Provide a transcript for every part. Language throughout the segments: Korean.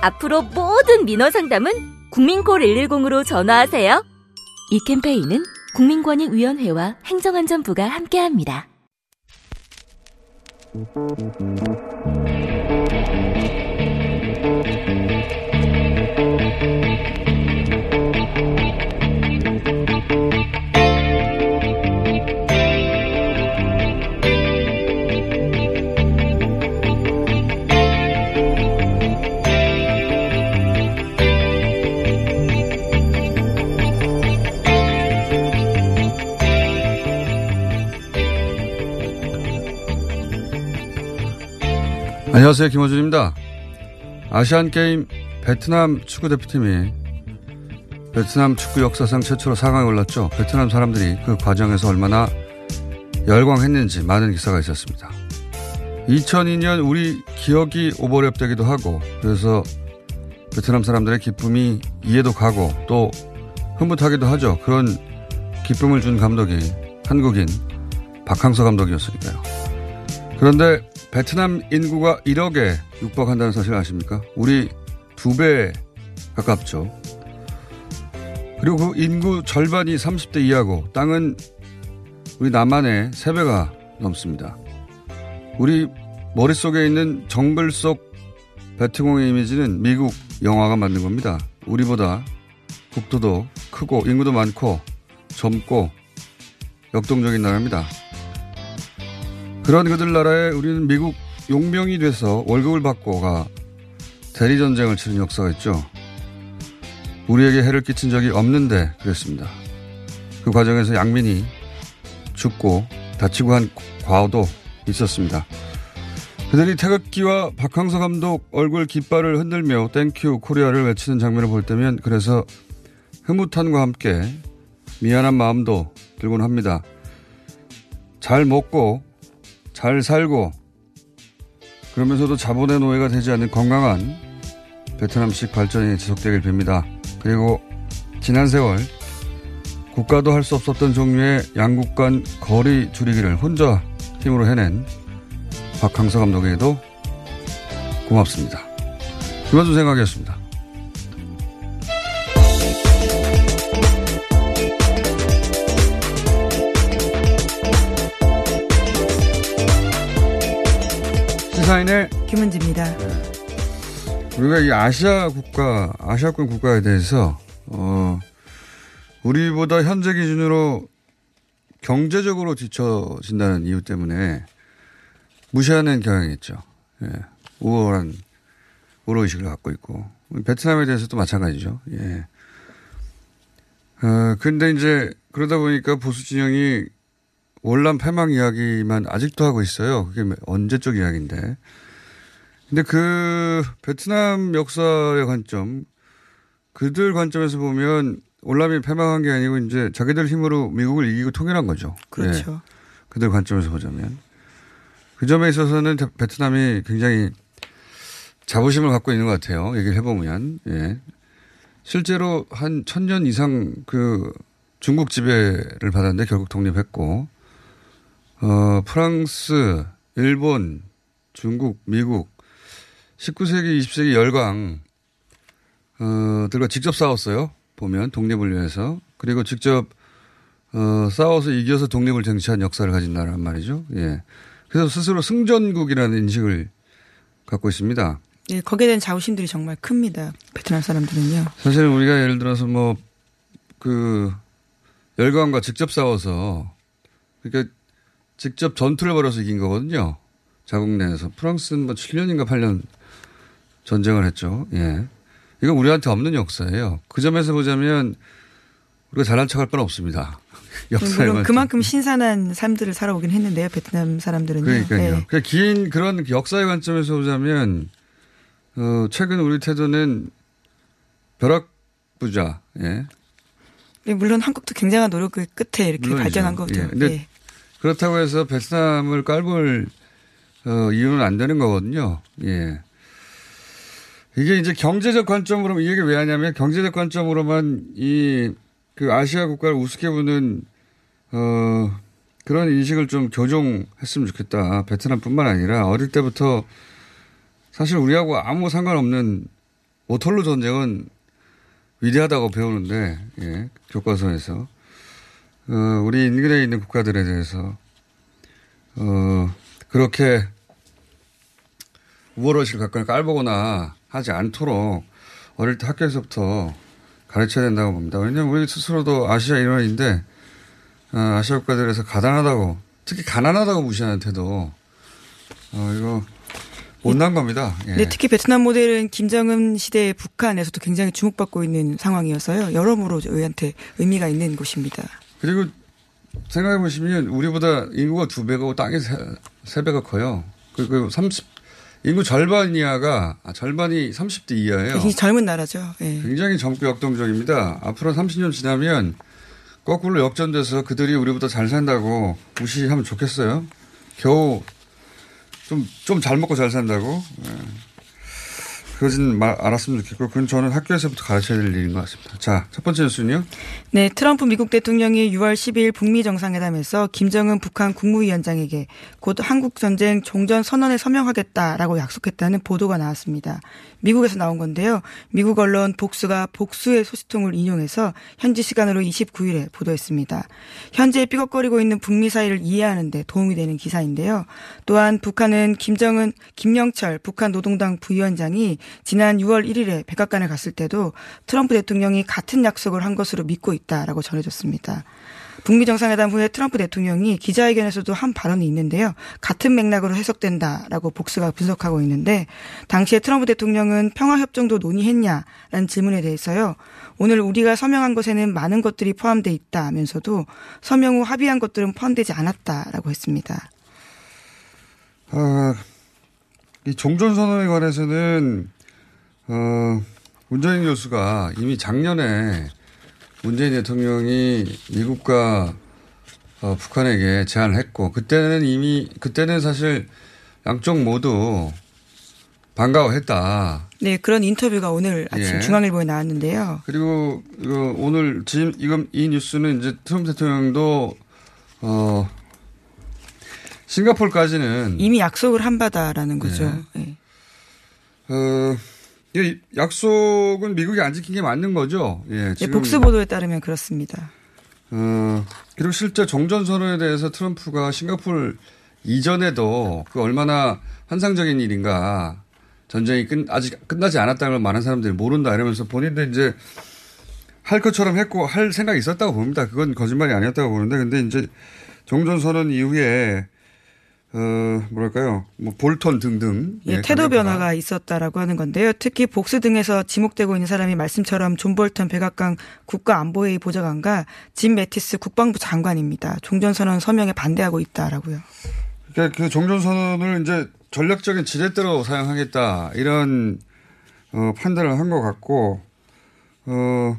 앞으로 모든 민원 상담은 국민콜 110으로 전화하세요. 이 캠페인은 국민권익위원회와 행정안전부가 함께합니다. 안녕하세요. 김호준입니다. 아시안게임 베트남 축구 대표팀이 베트남 축구 역사상 최초로 4강에 올랐죠. 베트남 사람들이 그 과정에서 얼마나 열광했는지 많은 기사가 있었습니다. 2002년 우리 기억이 오버랩되기도 하고 그래서 베트남 사람들의 기쁨이 이해도 가고 또 흐뭇하기도 하죠. 그런 기쁨을 준 감독이 한국인 박항서 감독이었으니까요. 그런데 베트남 인구가 1억에 육박한다는 사실 아십니까? 우리 두 배 가깝죠. 그리고 그 인구 절반이 30대 이하고 땅은 우리 남한의 3배가 넘습니다. 우리 머릿속에 있는 정글 속 베트공의 이미지는 미국 영화가 만든 겁니다. 우리보다 국토도 크고 인구도 많고 젊고 역동적인 나라입니다. 그런 그들 나라에 우리는 미국 용병이 돼서 월급을 받고가 대리전쟁을 치른 역사가 있죠. 우리에게 해를 끼친 적이 없는데 그랬습니다. 그 과정에서 양민이 죽고 다치고 한 과오도 있었습니다. 그들이 태극기와 박항서 감독 얼굴 깃발을 흔들며 thank you Korea를 외치는 장면을 볼 때면 그래서 흐뭇함과 함께 미안한 마음도 들곤 합니다. 잘 먹고 잘 살고 그러면서도 자본의 노예가 되지 않는 건강한 베트남식 발전이 지속되길 빕니다. 그리고 지난 세월 국가도 할 수 없었던 종류의 양국 간 거리 줄이기를 혼자 힘으로 해낸 박항서 감독에게도 고맙습니다. 김원준 생각이었습니다. 시사인의 김은지입니다. 우리가 이 아시아 국가, 아시아권 국가에 대해서, 어, 우리보다 현재 기준으로 경제적으로 뒤처진다는 이유 때문에 무시하는 경향이 있죠. 예. 우월한, 우월의식을 갖고 있고. 베트남에 대해서도 마찬가지죠. 예. 어, 근데 이제 그러다 보니까 보수 진영이 월남 패망 이야기만 아직도 하고 있어요. 그게 언제적 이야기인데. 근데 그 베트남 역사의 관점, 그들 관점에서 보면 월남이 패망한 게 아니고 이제 자기들 힘으로 미국을 이기고 통일한 거죠. 그렇죠. 네. 그들 관점에서 보자면. 그 점에 있어서는 베트남이 굉장히 자부심을 갖고 있는 것 같아요. 얘기를 해보면. 예. 실제로 한 천년 이상 그 중국 지배를 받았는데 결국 독립했고, 어, 프랑스, 일본, 중국, 미국, 19세기, 20세기 열강, 어, 들과 직접 싸웠어요. 보면, 독립을 위해서. 그리고 직접, 어, 싸워서 이겨서 독립을 쟁취한 역사를 가진 나라란 말이죠. 예. 그래서 스스로 승전국이라는 인식을 갖고 있습니다. 예, 거기에 대한 자부심들이 정말 큽니다. 베트남 사람들은요. 사실 우리가 예를 들어서 뭐, 그, 열강과 직접 싸워서 그러니까 직접 전투를 벌여서 이긴 거거든요. 자국 내에서 프랑스는 뭐 7년인가 8년 전쟁을 했죠. 예. 이건 우리한테 없는 역사예요. 그 점에서 보자면 우리가 잘난 척할 건 없습니다. 물론 그만큼 신선한 삶들을 살아오긴 했는데요. 베트남 사람들은요. 그러니까요. 네. 그러니까 긴 그런 역사의 관점에서 보자면 어, 최근 우리 태도는 벼락부자. 예. 네, 물론 한국도 굉장한 노력의 끝에 이렇게. 발전한 거죠. 예. 근데 예. 그렇다고 해서 베트남을 깔볼 어, 이유는 안 되는 거거든요. 예. 이게 이제 경제적 관점으로 이 얘기 왜 하냐면 경제적 관점으로만 이 그 아시아 국가를 우습게 보는 어 그런 인식을 좀 교정했으면 좋겠다. 베트남뿐만 아니라 어릴 때부터 사실 우리하고 아무 상관없는 오톨로 전쟁은 위대하다고 배우는데 예, 교과서에서 어, 우리 인근에 있는 국가들에 대해서 어, 그렇게 우월의식을 갖거나 깔보거나 하지 않도록 어릴 때 학교에서부터 가르쳐야 된다고 봅니다. 왜냐하면 우리 스스로도 아시아 일원인데 어, 아시아 국가들에서 가난하다고 특히 가난하다고 무시하는 태도 어, 이거 못난 겁니다. 예. 네, 특히 베트남 모델은 김정은 시대의 북한에서도 굉장히 주목받고 있는 상황이어서요. 여러모로 저희한테 의미가 있는 곳입니다. 그리고 생각해 보시면 우리보다 인구가 두 배고 땅이 세, 세 배가 커요. 그리고 30 인구 절반 이하가 아, 절반이 30대 이하예요. 굉장히 젊은 나라죠. 네. 굉장히 젊고 역동적입니다. 앞으로 30년 지나면 거꾸로 역전돼서 그들이 우리보다 잘 산다고 무시하면 좋겠어요. 겨우 좀, 좀 잘 먹고 잘 산다고. 네. 그러진 말, 알았으면 좋겠고, 그건 저는 학교에서부터 가르쳐야 될 일인 것 같습니다. 자, 첫 번째 뉴스는요? 네, 트럼프 미국 대통령이 6월 10일 북미 정상회담에서 김정은 북한 국무위원장에게 곧 한국전쟁 종전 선언에 서명하겠다라고 약속했다는 보도가 나왔습니다. 미국에서 나온 건데요. 미국 언론 복수가 복수의 소식통을 인용해서 현지 시간으로 29일에 보도했습니다. 현재 삐걱거리고 있는 북미 사이를 이해하는 데 도움이 되는 기사인데요. 또한 북한은 김정은, 김영철 북한 노동당 부위원장이 지난 6월 1일에 백악관에 갔을 때도 트럼프 대통령이 같은 약속을 한 것으로 믿고 있다라고 전해졌습니다. 북미 정상회담 후에 트럼프 대통령이 기자회견에서도 한 발언이 있는데요. 같은 맥락으로 해석된다라고 복수가 분석하고 있는데 당시에 트럼프 대통령은 평화협정도 논의했냐라는 질문에 대해서요. 오늘 우리가 서명한 것에는 많은 것들이 포함되어 있다면서도 서명 후 합의한 것들은 포함되지 않았다라고 했습니다. 아, 이 종전 선언에 관해서는 어, 문재인 교수가 이미 작년에 문재인 대통령이 미국과 어, 북한에게 제안을 했고 그때는 이미 그때는 사실 양쪽 모두 반가워했다. 네, 그런 인터뷰가 오늘 아침 예. 중앙일보에 나왔는데요. 그리고 이거 오늘 지금 이건 이 뉴스는 이제 트럼프 대통령도 어 싱가폴까지는 이미 약속을 한 바다라는 거죠. 네. 네. 어, 이 약속은 미국이 안 지킨 게 맞는 거죠. 예, 네, 복수 보도에 따르면 그렇습니다. 어, 그리고 실제 종전 선언에 대해서 트럼프가 싱가폴 이전에도 그 얼마나 환상적인 일인가 전쟁이 끝, 아직 끝나지 않았다는 걸 많은 사람들이 모른다 이러면서 본인도 이제 할 것처럼 했고 할 생각이 있었다고 봅니다. 그건 거짓말이 아니었다고 보는데 근데 이제 종전 선언 이후에 어, 뭐랄까요. 뭐 볼턴 등등. 예, 예 태도 변화가 있었다라고 하는 건데요. 특히 Vox 등에서 지목되고 있는 사람이 말씀처럼 존 볼턴 백악관 국가안보회의 보좌관과 짐 매티스 국방부 장관입니다. 종전선언 서명에 반대하고 있다라고요. 그러니까 그 종전선언을 이제 전략적인 지렛대로 사용하겠다 이런 어, 판단을 한 것 같고 어,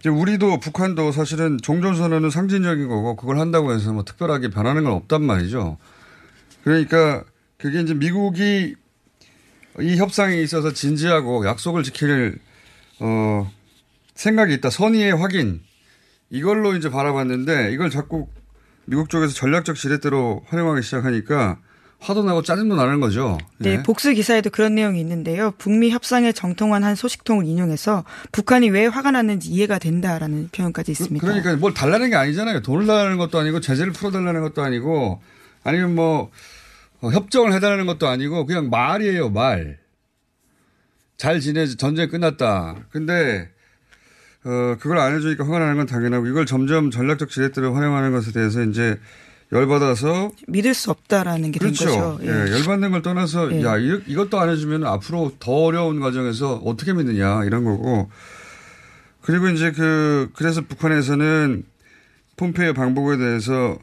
이제 우리도 북한도 사실은 종전선언은 상징적인 거고 그걸 한다고 해서 뭐 특별하게 변하는 건 없단 말이죠. 그러니까 그게 이제 미국이 이 협상에 있어서 진지하고 약속을 지킬 어 생각이 있다. 선의의 확인 이걸로 이제 바라봤는데 이걸 자꾸 미국 쪽에서 전략적 지렛대로 활용하기 시작하니까 화도 나고 짜증도 나는 거죠. 네, 네, 복수 기사에도 그런 내용이 있는데요. 북미 협상에 정통한 한 소식통을 인용해서 북한이 왜 화가 났는지 이해가 된다라는 표현까지 있습니다. 그, 그러니까 뭘 달라는 게 아니잖아요. 돈을 달라는 것도 아니고 제재를 풀어달라는 것도 아니고 아니면 뭐 어, 협정을 해달라는 것도 아니고 그냥 말이에요, 말. 잘 지내지 전쟁 끝났다. 근데 어, 그걸 안 해주니까 화가 나는 건 당연하고 이걸 점점 전략적 지렛대로 활용하는 것에 대해서 이제 열받아서 믿을 수 없다라는 게된 그렇죠. 거죠. 예. 열받는 걸 떠나서 예. 야 이, 이것도 안 해주면 앞으로 더 어려운 과정에서 어떻게 믿느냐 이런 거고 그리고 이제 그 그래서 북한에서는 폼페이오 방북에 대해서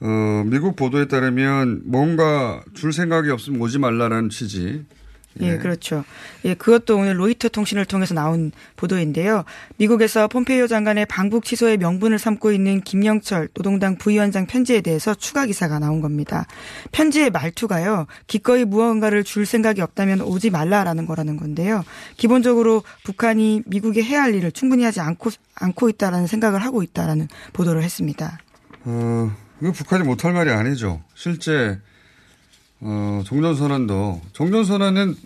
어 미국 보도에 따르면 뭔가 줄 생각이 없으면 오지 말라라는 취지. 예, 그렇죠. 예, 그것도 오늘 로이터 통신을 통해서 나온 보도인데요. 미국에서 폼페이오 장관의 방북 취소의 명분을 삼고 있는 김영철 노동당 부위원장 편지에 대해서 추가 기사가 나온 겁니다. 편지의 말투가요. 기꺼이 무언가를 줄 생각이 없다면 오지 말라라는 거라는 건데요. 기본적으로 북한이 미국이 해야 할 일을 충분히 하지 않고 않고 있다라는 생각을 하고 있다라는 보도를 했습니다. 어, 이거 북한이 못할 말이 아니죠. 실제, 어, 종전선언도, 종전선언은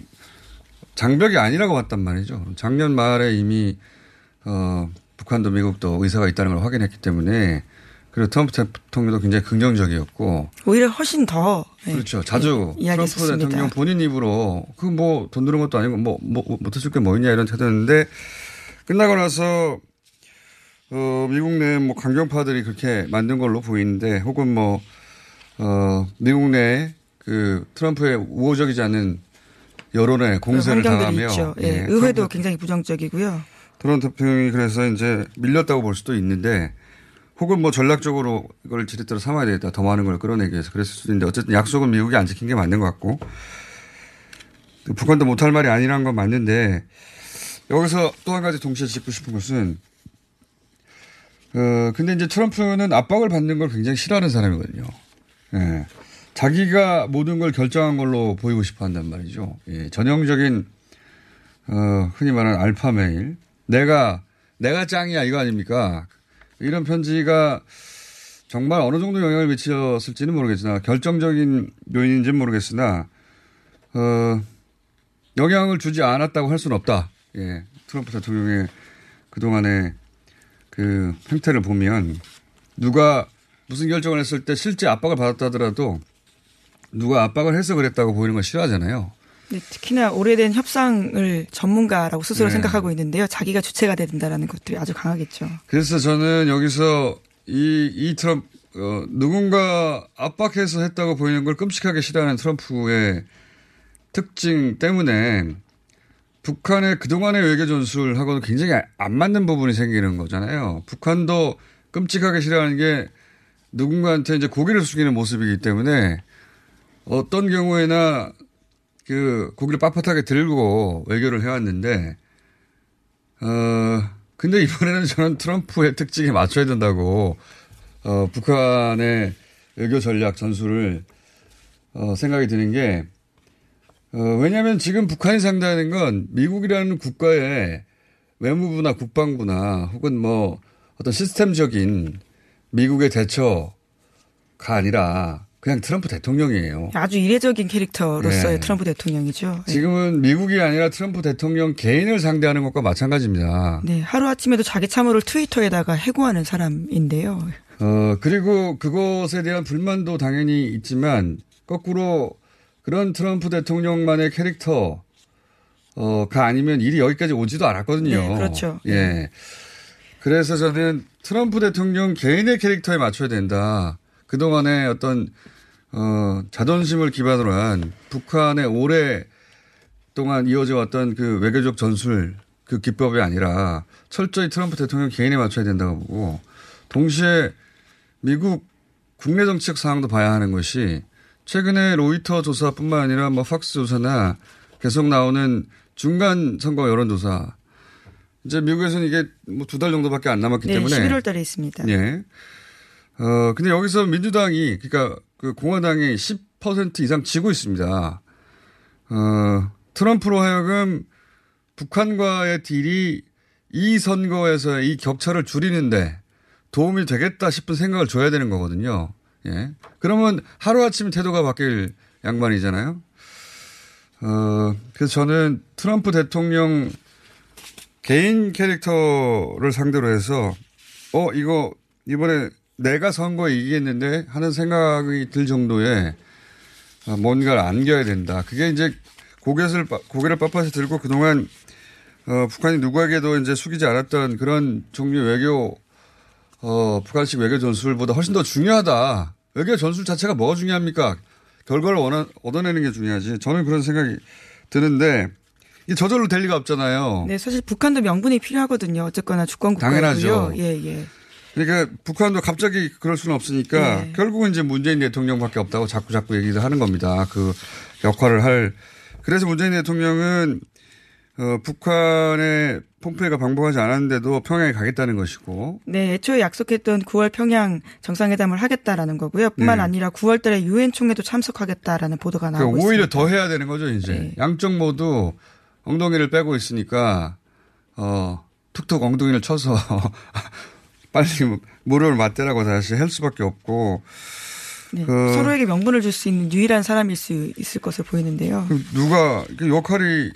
장벽이 아니라고 봤단 말이죠. 작년 말에 이미, 어, 북한도 미국도 의사가 있다는 걸 확인했기 때문에, 그리고 트럼프 대통령도 굉장히 긍정적이었고, 오히려 훨씬 더 예, 그렇죠. 자주 예, 트럼프 이야기했었습니다. 대통령 본인 입으로, 그 뭐, 돈 드는 것도 아니고, 뭐, 뭐, 못해줄 게 뭐 있냐 이런 태도였는데, 끝나고 나서 어, 미국 내 뭐 강경파들이 그렇게 만든 걸로 보이는데 혹은 뭐, 어, 미국 내 그 트럼프의 우호적이지 않은 여론에 공세를 당하며 있죠. 예, 예, 의회도 트럼프, 굉장히 부정적이고요. 트럼프 대통령이 그래서 이제 밀렸다고 볼 수도 있는데 혹은 뭐 전략적으로 이걸 지렛대로 삼아야 되겠다. 더 많은 걸 끌어내기 위해서 그랬을 수도 있는데 어쨌든 약속은 미국이 안 지킨 게 맞는 것 같고 북한도 못할 말이 아니라는 건 맞는데 여기서 또 한 가지 동시에 짚고 싶은 것은 어, 근데 이제 트럼프는 압박을 받는 걸 굉장히 싫어하는 사람이거든요. 예. 자기가 모든 걸 결정한 걸로 보이고 싶어 한단 말이죠. 예. 전형적인, 어, 흔히 말하는 알파 메일. 내가, 내가 짱이야 이거 아닙니까? 이런 편지가 정말 어느 정도 영향을 미쳤을지는 모르겠으나 결정적인 요인인지는 모르겠으나, 어, 영향을 주지 않았다고 할 수는 없다. 예. 트럼프 대통령의 그동안의 그 행태를 보면 누가 무슨 결정을 했을 때 실제 압박을 받았다 하더라도 누가 압박을 해서 그랬다고 보이는 건 싫어하잖아요. 네, 특히나 오래된 협상을 전문가라고 스스로 네. 생각하고 있는데요. 자기가 주체가 된다는 것들이 아주 강하겠죠. 그래서 저는 여기서 이, 이 트럼프, 어, 누군가 압박해서 했다고 보이는 걸 끔찍하게 싫어하는 트럼프의 특징 때문에 북한의 그동안의 외교 전술하고는 굉장히 안 맞는 부분이 생기는 거잖아요. 북한도 끔찍하게 싫어하는 게 누군가한테 이제 고개를 숙이는 모습이기 때문에 어떤 경우에나 그 고기를 빳빳하게 들고 외교를 해왔는데 어 근데 이번에는 저는 트럼프의 특징에 맞춰야 된다고 어 북한의 외교 전략 전술을 어 생각이 드는 게 어, 왜냐하면 지금 북한이 상대하는 건 미국이라는 국가의 외무부나 국방부나 혹은 뭐 어떤 시스템적인 미국의 대처가 아니라 그냥 트럼프 대통령이에요. 아주 이례적인 캐릭터로서의 네. 트럼프 대통령이죠. 네. 지금은 미국이 아니라 트럼프 대통령 개인을 상대하는 것과 마찬가지입니다. 네, 하루아침에도 자기 참호를 트위터에다가 해고하는 사람인데요. 어, 그리고 그것에 대한 불만도 당연히 있지만 거꾸로 그런 트럼프 대통령만의 캐릭터 어가 아니면 일이 여기까지 오지도 않았거든요. 네, 그렇죠. 예. 그래서 저는 트럼프 대통령 개인의 캐릭터에 맞춰야 된다. 그동안의 어떤 어 자존심을 기반으로 한 북한의 오랫동안 이어져 왔던 그 외교적 전술 그 기법이 아니라 철저히 트럼프 대통령 개인에 맞춰야 된다고 보고 동시에 미국 국내 정치적 상황도 봐야 하는 것이 최근에 로이터 조사뿐만 아니라 뭐 팍스 조사나 계속 나오는 중간 선거 여론조사 이제 미국에서는 이게 뭐 두 달 정도밖에 안 남았기 네, 때문에 11월 달에 있습니다. 예. 어, 근데 여기서 민주당이, 그러니까 그 공화당이 10% 이상 지고 있습니다. 어, 트럼프로 하여금 북한과의 딜이 이 선거에서의 이 격차를 줄이는데 도움이 되겠다 싶은 생각을 줘야 되는 거거든요. 예. 그러면 하루아침에 태도가 바뀔 양반이잖아요. 어, 그래서 저는 트럼프 대통령 개인 캐릭터를 상대로 해서 어, 이거 이번에 내가 선거에 이기겠는데 하는 생각이 들 정도의 어, 뭔가를 안겨야 된다. 그게 이제 고개를, 빠- 고개를 빳빳이 들고 그동안 어, 북한이 누구에게도 이제 숙이지 않았던 그런 종류 외교, 어, 북한식 외교 전술보다 훨씬 더 중요하다. 외교 전술 자체가 뭐가 중요합니까? 결과를 원하, 얻어내는 게 중요하지. 저는 그런 생각이 드는데, 이게 저절로 될 리가 없잖아요. 네, 사실 북한도 명분이 필요하거든요. 어쨌거나 주권 국가고요. 당연하죠. 예, 예. 그러니까 북한도 갑자기 그럴 수는 없으니까 네. 결국은 이제 문재인 대통령밖에 없다고 자꾸 자꾸 얘기를 하는 겁니다. 그 역할을 할. 그래서 문재인 대통령은 어, 북한의 폼페이가 방북하지 않았는데도 평양에 가겠다는 것이고 네, 애초에 약속했던 9월 평양 정상회담을 하겠다라는 거고요. 뿐만 네. 아니라 9월 달에 유엔 총회도 참석하겠다라는 보도가 나오고 그러니까 오히려 있습니다. 더 해야 되는 거죠 이제 네. 양쪽 모두 엉덩이를 빼고 있으니까 어 툭툭 엉덩이를 쳐서 빨리 무릎을 맞대라고 다시 할 수밖에 없고 네, 그- 서로에게 명분을 줄 수 있는 유일한 사람일 수 있을 것으로 보이는데요. 그럼 누가 그 역할이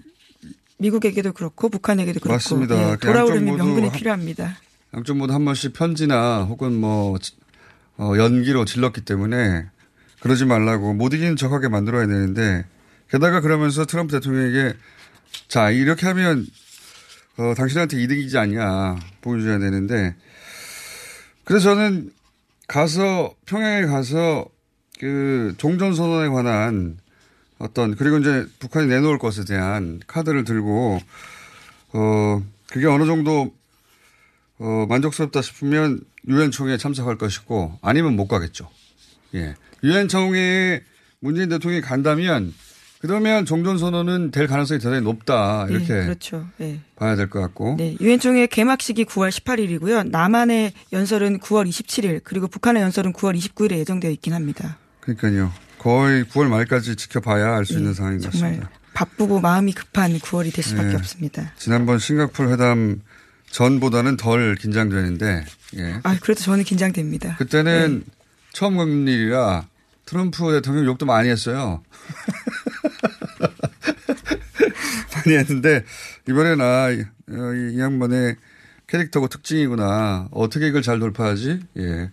미국에게도 그렇고 북한에게도 그렇고 맞습니다. 예, 그 돌아오려면 명분이 한- 필요합니다. 양쪽 모두 한 번씩 편지나 혹은 뭐 어, 연기로 질렀기 때문에 그러지 말라고 못 이기는 척하게 만들어야 되는데 게다가 그러면서 트럼프 대통령에게 자 이렇게 하면 어, 당신한테 이득이지 않냐 보여줘야 되는데 그래서 저는 가서 평양에 가서 그 종전 선언에 관한 어떤 그리고 이제 북한이 내놓을 것에 대한 카드를 들고 어 그게 어느 정도 어, 만족스럽다 싶으면 유엔 총회에 참석할 것이고 아니면 못 가겠죠. 예. 유엔 총회에 문재인 대통령이 간다면 그러면 종전 선언은 될 가능성이 대단히 높다 이렇게 네, 그렇죠. 예. 봐야 될 것 같고. 네, 유엔 총회 개막식이 9월 18일이고요. 남한의 연설은 9월 27일, 그리고 북한의 연설은 9월 29일에 예정되어 있긴 합니다. 그러니까요. 거의 9월 말까지 지켜봐야 알 수 있는 예, 상황인 것 같습니다. 바쁘고 마음이 급한 9월이 될 수밖에 네. 없습니다. 지난번 싱가포르 회담 전보다는 덜 긴장되는데 예. 아, 그래도 저는 긴장됩니다. 그때는 네. 처음 처음 겪는 일이라 트럼프 대통령 욕도 많이 했어요. 많이 했는데 이번엔 아, 이, 어, 이 양반의 캐릭터고 특징이구나. 어떻게 이걸 잘 돌파하지? 예.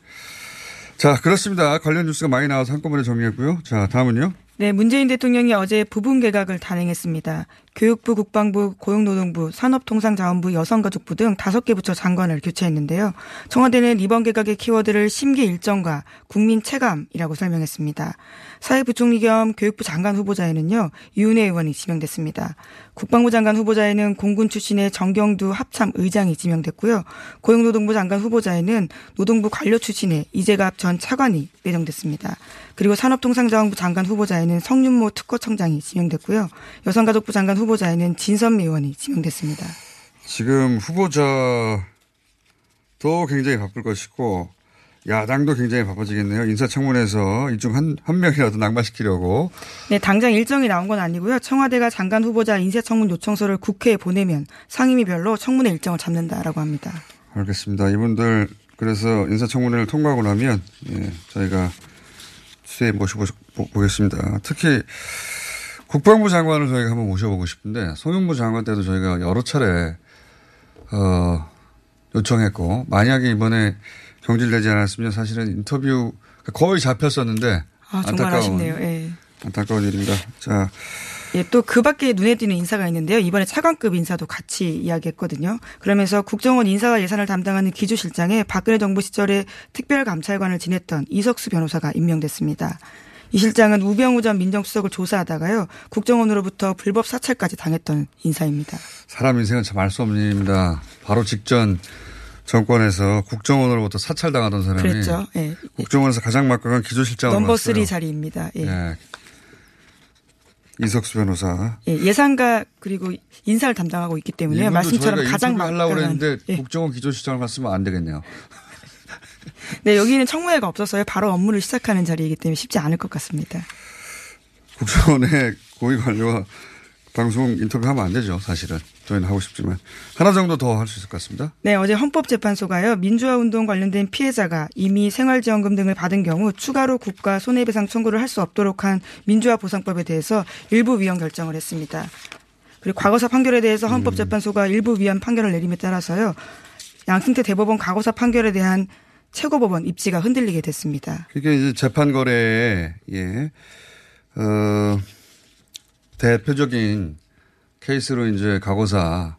자, 그렇습니다. 관련 뉴스가 많이 나와서 한꺼번에 정리했고요. 자, 다음은요. 네, 문재인 대통령이 어제 부분 개각을 단행했습니다. 교육부, 국방부, 고용노동부, 산업통상자원부, 여성가족부 등 다섯 개 부처 장관을 교체했는데요. 청와대는 이번 개각의 키워드를 심기 일정과 국민 체감이라고 설명했습니다. 사회부총리 겸 교육부 장관 후보자에는요, 유은혜 의원이 지명됐습니다. 국방부 장관 후보자에는 공군 출신의 정경두 합참 의장이 지명됐고요. 고용노동부 장관 후보자에는 노동부 관료 출신의 이재갑 전 차관이 내정됐습니다. 그리고 산업통상자원부 장관 후보자에는 성윤모 특허청장이 지명됐고요. 여성가족부 장관 후보자에는 진선미 의원이 지명됐습니다. 지금 후보자도 굉장히 바쁠 것이고 야당도 굉장히 바빠지겠네요. 인사청문회에서 이중 한, 한 명이라도 낙마시키려고. 네, 당장 일정이 나온 건 아니고요. 청와대가 장관 후보자 인사청문 요청서를 국회에 보내면 상임위별로 청문회 일정을 잡는다라고 합니다. 알겠습니다. 이분들 그래서 인사청문회를 통과하고 나면 예, 저희가 수에 모셔보겠습니다. 특히 국방부 장관을 저희가 한번 모셔보고 싶은데 송영무 장관 때도 저희가 여러 차례 어, 요청했고 만약에 이번에 경질되지 않았으면 사실은 인터뷰 거의 잡혔었는데 아, 정말 안타까운, 아쉽네요. 예. 안타까운 일입니다. 자, 예, 또 그 밖에 눈에 띄는 인사가 있는데요. 이번에 차관급 인사도 같이 이야기했거든요. 그러면서 국정원 인사와 예산을 담당하는 기조실장에 박근혜 정부 시절에 특별감찰관을 지냈던 이석수 변호사가 임명됐습니다. 이 실장은 우병우 전 민정수석을 조사하다가요. 국정원으로부터 불법 사찰까지 당했던 인사입니다. 사람 인생은 참 알 수 없는 일입니다. 바로 직전 정권에서 국정원으로부터 사찰당하던 사람이 그랬죠. 예. 국정원에서 가장 막강한 기조실장으로 넘버 갔어요. 3 자리입니다. 예. 예. 이석수 변호사. 예, 예산과 그리고 인사를 담당하고 있기 때문에 말씀처럼 가장 인터뷰 하려고 막강한 그랬는데 예. 국정원 기조실장을 갔으면 안 되겠네요. 네, 여기는 청문회가 없어서요. 바로 업무를 시작하는 자리이기 때문에 쉽지 않을 것 같습니다. 국정원의 고위 관료와 방송 인터뷰하면 안 되죠, 사실은. 저희는 하고 싶지만. 하나 정도 더 할 수 있을 것 같습니다. 네, 어제 헌법재판소가요. 민주화 운동 관련된 피해자가 이미 생활지원금 등을 받은 경우 추가로 국가 손해배상 청구를 할 수 없도록 한 민주화 보상법에 대해서 일부 위헌 결정을 했습니다. 그리고 과거사 판결에 대해서 헌법재판소가 일부 위헌 판결을 내림에 따라서요. 양승태 대법원 과거사 판결에 대한 최고법원 입지가 흔들리게 됐습니다. 그게 이제 재판 거래에, 예, 어, 대표적인 케이스로 이제 과거사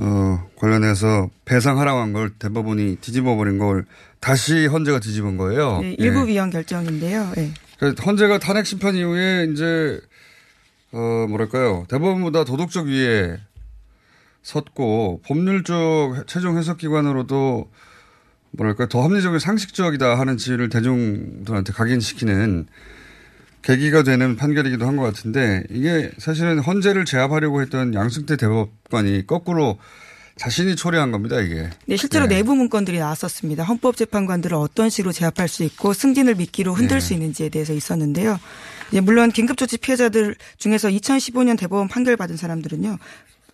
어, 관련해서 배상하라고 한 걸 대법원이 뒤집어 버린 걸 다시 헌재가 뒤집은 거예요. 네, 예. 일부 위헌 결정인데요. 예. 그러니까 헌재가 탄핵 심판 이후에 이제 어 뭐랄까요 대법원보다 도덕적 위에 섰고 법률적 최종 해석 기관으로도 뭐랄까 더 합리적이고 상식적이다 하는 지위를 대중들한테 각인시키는 계기가 되는 판결이기도 한 것 같은데 이게 사실은 헌재를 제압하려고 했던 양승태 대법관이 거꾸로 자신이 초래한 겁니다 이게. 네, 실제로 네. 내부 문건들이 나왔었습니다. 헌법재판관들을 어떤 식으로 제압할 수 있고 승진을 미끼로 흔들 네. 수 있는지에 대해서 있었는데요. 이제 물론 긴급조치 피해자들 중에서 2015년 대법원 판결 받은 사람들은요.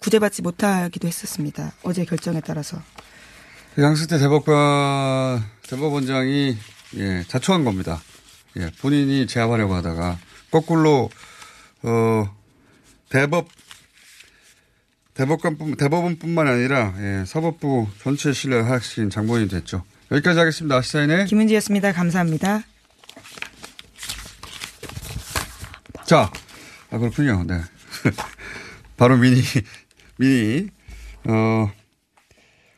구제받지 못하기도 했었습니다. 어제 결정에 따라서. 양승태 대법관 대법원장이 예, 자초한 겁니다. 예, 본인이 제압하려고 하다가 거꾸로 어 대법 대법관 대법원뿐만 아니라 예, 사법부 전체 신뢰를 하락시킨 장본인이 됐죠. 여기까지 하겠습니다. 아시사인의 김은지였습니다. 감사합니다. 자, 아 그렇군요. 네. 바로 미니 미니 어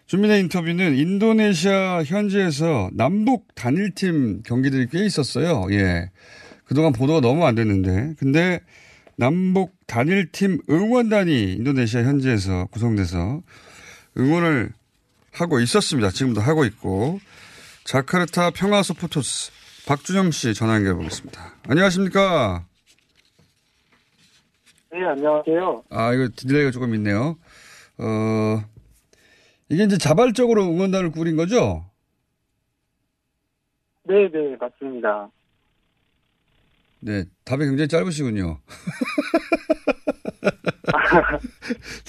주민의 인터뷰는 인도네시아 현지에서 남북 단일팀 경기들이 꽤 있었어요. 예. 그동안 보도가 너무 안 됐는데. 근데 남북 단일팀 응원단이 인도네시아 현지에서 구성돼서 응원을 하고 있었습니다. 지금도 하고 있고. 자카르타 평화소포토스 박준영 씨 전화 연결해 보겠습니다. 안녕하십니까? 네, 안녕하세요. 아, 이거 delay가 조금 있네요. 어, 이게 이제 자발적으로 응원단을 꾸린 거죠? 네, 네, 맞습니다. 네, 답이 굉장히 짧으시군요.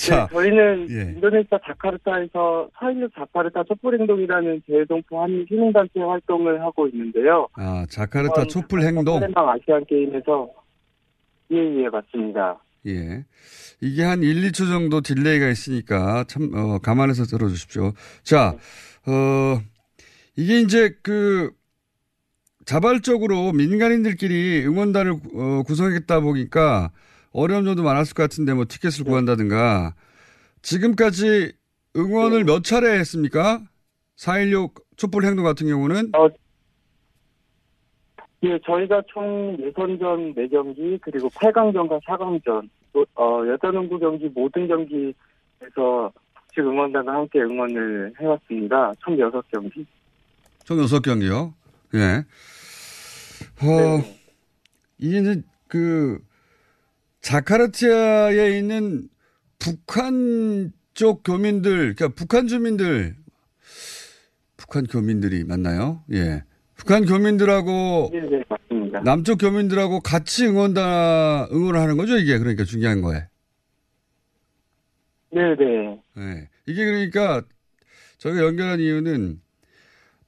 네, 저희는 예. 인도네시아 자카르타에서 4.16 자카르타 촛불행동이라는 재외동포 한인 시민단체 활동을 하고 있는데요. 아, 자카르타 이번 촛불 행동. 팔렘방 아시안 게임에서 예, 예, 맞습니다. 예. 이게 한 1, 2초 정도 delay가 있으니까 참, 어, 감안해서 들어주십시오. 자, 어, 이게 이제 그, 자발적으로 민간인들끼리 응원단을 어, 구성했다 보니까 어려운 점도 많았을 것 같은데 뭐 티켓을 구한다든가 지금까지 응원을 몇 차례 했습니까? 4.16 촛불 행동 같은 경우는 어, 예, 저희가 총 예선전 4경기, 그리고 8강전과 4강전, 또, 어, 여자농구 경기 모든 경기에서 북측 응원단과 함께 응원을 해왔습니다. 총 6경기. 총 6경기요. 예. 어, 네. 이제 그 자카르타에 있는 북한 쪽 교민들, 그러니까 북한 주민들, 북한 교민들이 맞나요? 예. 북한 교민들하고 네, 네, 맞습니다. 남쪽 교민들하고 같이 응원다 응원을 하는 거죠, 이게 그러니까 중요한 거에. 네, 네. 예. 이게 그러니까 저희가 연결한 이유는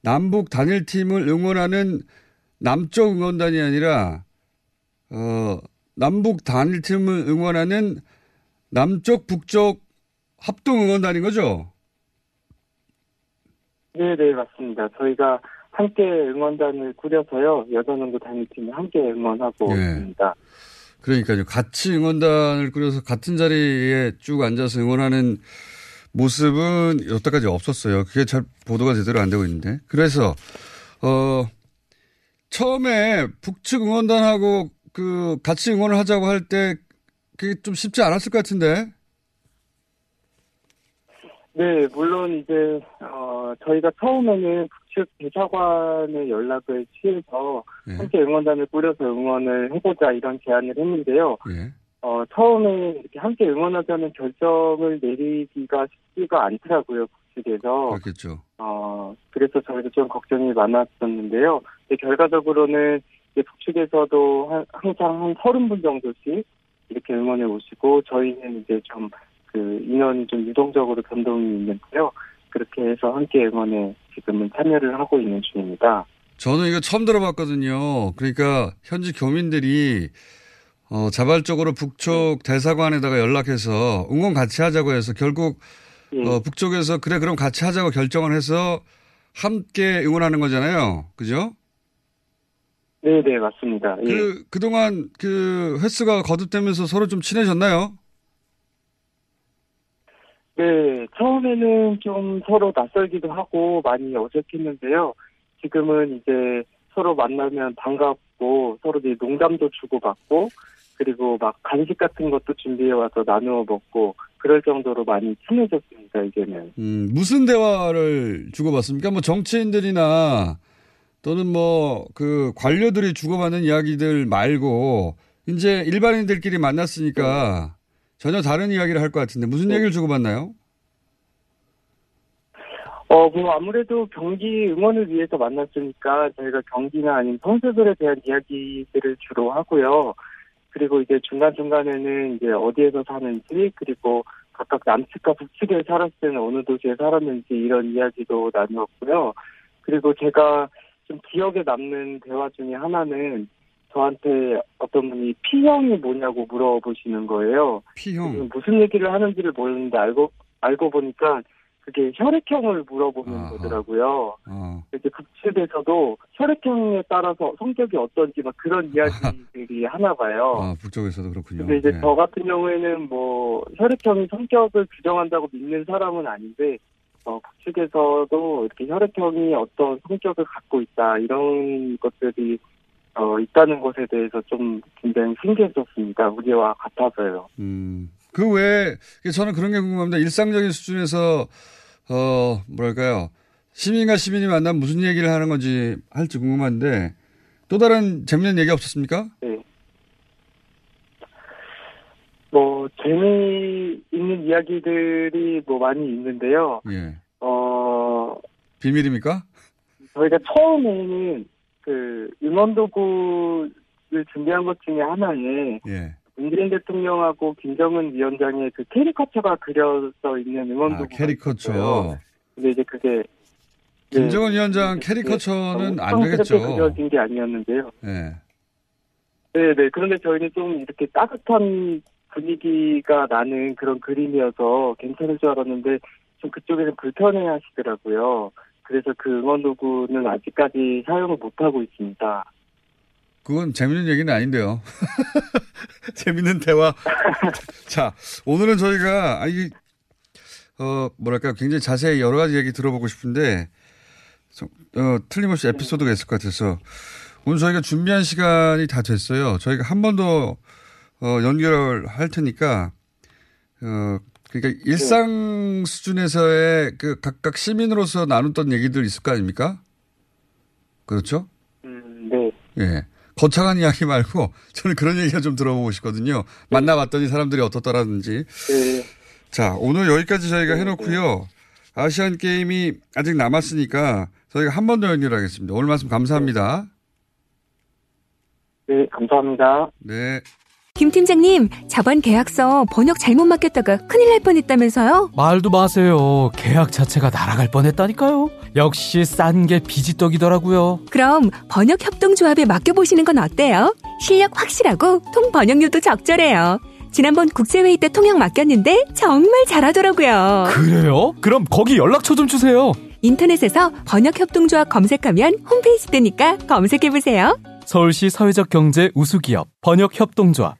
남북 단일 팀을 응원하는 남쪽 응원단이 아니라 어 남북 단일 팀을 응원하는 남쪽 북쪽 합동 응원단인 거죠. 네, 네, 맞습니다. 저희가 함께 응원단을 꾸려서요, 여자농구 단일팀이 함께 응원하고 예. 있습니다. 그러니까요. 같이 응원단을 꾸려서 같은 자리에 쭉 앉아서 응원하는 모습은 여태까지 없었어요. 그게 잘 보도가 제대로 안 되고 있는데. 그래서 어 처음에 북측 응원단하고 그 같이 응원을 하자고 할 때 그게 좀 쉽지 않았을 것 같은데. 네, 물론 이제, 어, 저희가 처음에는 북 측 대사관의 연락을 취해서 예. 함께 응원단을 꾸려서 응원을 해보자 이런 제안을 했는데요. 예. 어, 처음에 이렇게 함께 응원하자는 결정을 내리기가 쉽지가 않더라고요, 북측에서. 그렇겠죠. 어, 그래서 저희도 좀 걱정이 많았었는데요. 결과적으로는 이제 북측에서도 한- 항상 한 서른 분 정도씩 이렇게 응원해 오시고, 저희는 이제 좀 그 인원이 좀 유동적으로 변동이 있는데요. 그렇게 해서 함께 응원에 지금은 참여를 하고 있는 중입니다. 저는 이거 처음 들어봤거든요. 그러니까 현지 교민들이 어, 자발적으로 북쪽 대사관에다가 연락해서 응원 같이 하자고 해서 결국 예. 어, 북쪽에서 그래 그럼 같이 하자고 결정을 해서 함께 응원하는 거잖아요. 그죠? 네, 네, 맞습니다. 예. 그 그동안 그 횟수가 거듭되면서 서로 좀 친해졌나요? 네, 처음에는 좀 서로 낯설기도 하고 많이 어색했는데요. 지금은 이제 서로 만나면 반갑고 서로 이제 농담도 주고받고 그리고 막 간식 같은 것도 준비해 와서 나누어 먹고 그럴 정도로 많이 친해졌습니다. 이제는. 음, 무슨 대화를 주고받습니까? 뭐 정치인들이나 또는 뭐 그 관료들이 주고받는 이야기들 말고 이제 일반인들끼리 만났으니까 전혀 다른 이야기를 할 것 같은데 무슨 얘기를 주고받나요? 어, 뭐 아무래도 경기 응원을 위해서 만났으니까 저희가 경기나 아니면 선수들에 대한 이야기들을 주로 하고요. 그리고 이제 중간중간에는 이제 어디에서 사는지 그리고 각각 남측과 북측에 살았을 때는 어느 도시에 살았는지 이런 이야기도 나누었고요. 그리고 제가 좀 기억에 남는 대화 중에 하나는 저한테 어떤 분이 P형이 뭐냐고 물어보시는 거예요. P형. 무슨 얘기를 하는지를 모르는데 알고 알고 보니까 그게 혈액형을 물어보는 아하. 거더라고요. 어. 이제 북측에서도 혈액형에 따라서 성격이 어떤지 막 그런 이야기들이 하나 봐요. 아, 북쪽에서도 그렇군요. 근데 이제 네. 저 같은 경우에는 뭐 혈액형이 성격을 규정한다고 믿는 사람은 아닌데 어, 북측에서도 이렇게 혈액형이 어떤 성격을 갖고 있다 이런 것들이 어, 있다는 것에 대해서 좀 굉장히 신기했었습니다. 우리와 같아서요. 음. 그 외에 저는 그런 게 궁금합니다. 일상적인 수준에서 어 뭐랄까요 시민과 시민이 만나면 무슨 얘기를 하는 건지 할지 궁금한데 또 다른 재밌는 얘기 없었습니까? 네. 뭐 재미있는 이야기들이 뭐 많이 있는데요. 예. 어 비밀입니까? 저희가 처음에는 그 응원도구를 준비한 것 중에 하나에 예. 문재인 대통령하고 김정은 위원장의 그 캐리커처가 그려져 있는 아, 응원도구가 캐리커처. 있어요. 근데 이제 그게 네, 김정은 위원장 이제 캐리커처는 안 되겠죠. 그려진 게 아니었는데요. 예. 네네. 그런데 저희는 좀 이렇게 따뜻한 분위기가 나는 그런 그림이어서 괜찮을 줄 알았는데 좀 그쪽에서 불편해 하시더라고요. 그래서 그 응원 도구는 아직까지 사용을 못하고 있습니다. 그건 재밌는 얘기는 아닌데요. 재밌는 대화. 자, 오늘은 저희가, 아, 이게, 어, 뭐랄까, 굉장히 자세히 여러 가지 얘기 들어보고 싶은데, 좀, 어, 틀림없이 에피소드가 있을 것 같아서, 오늘 저희가 준비한 시간이 다 됐어요. 저희가 한 번 더, 어, 연결할 테니까, 어, 그러니까 일상 수준에서의 그 각각 시민으로서 나눴던 얘기들 있을 거 아닙니까? 그렇죠? 음, 네. 예. 거창한 이야기 말고 저는 그런 얘기가 좀 들어보고 싶거든요. 만나봤더니 사람들이 어떻더라든지. 네. 자, 오늘 여기까지 저희가 해놓고요. 아시안 게임이 아직 남았으니까 저희가 한 번 더 연결하겠습니다. 오늘 말씀 감사합니다. 네, 감사합니다. 네. 김 팀장님, 자반 계약서 번역 잘못 맡겼다가 큰일 날 뻔했다면서요? 말도 마세요. 계약 자체가 날아갈 뻔했다니까요. 역시 싼 게 비지떡이더라고요. 그럼 번역 협동조합에 맡겨보시는 건 어때요? 실력 확실하고 통 번역료도 적절해요. 지난번 국제회의 때 통역 맡겼는데 정말 잘하더라고요. 그래요? 그럼 거기 연락처 좀 주세요. 인터넷에서 번역협동조합 검색하면 홈페이지 뜨니까 검색해보세요. 서울시 사회적 경제 우수기업 번역협동조합.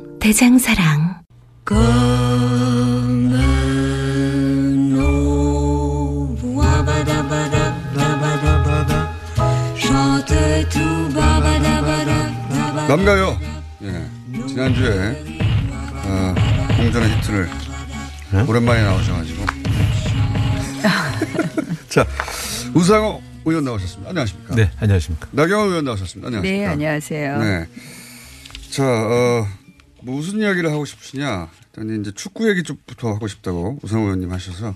대장사랑. 남가요. 예. 지난주에 어, 공전의 히트를 오랜만에 나오셔가지고. 자, 우상호 의원 나오셨습니다. 안녕하십니까? 네, 안녕하십니까? 나경원 의원 나오셨습니다. 안녕하십니까? 네, 안녕하세요. 네. 자, 어, 뭐 무슨 이야기를 하고 싶으시냐? 일단 이제 축구 얘기 좀부터 하고 싶다고 우상호 의원님 하셔서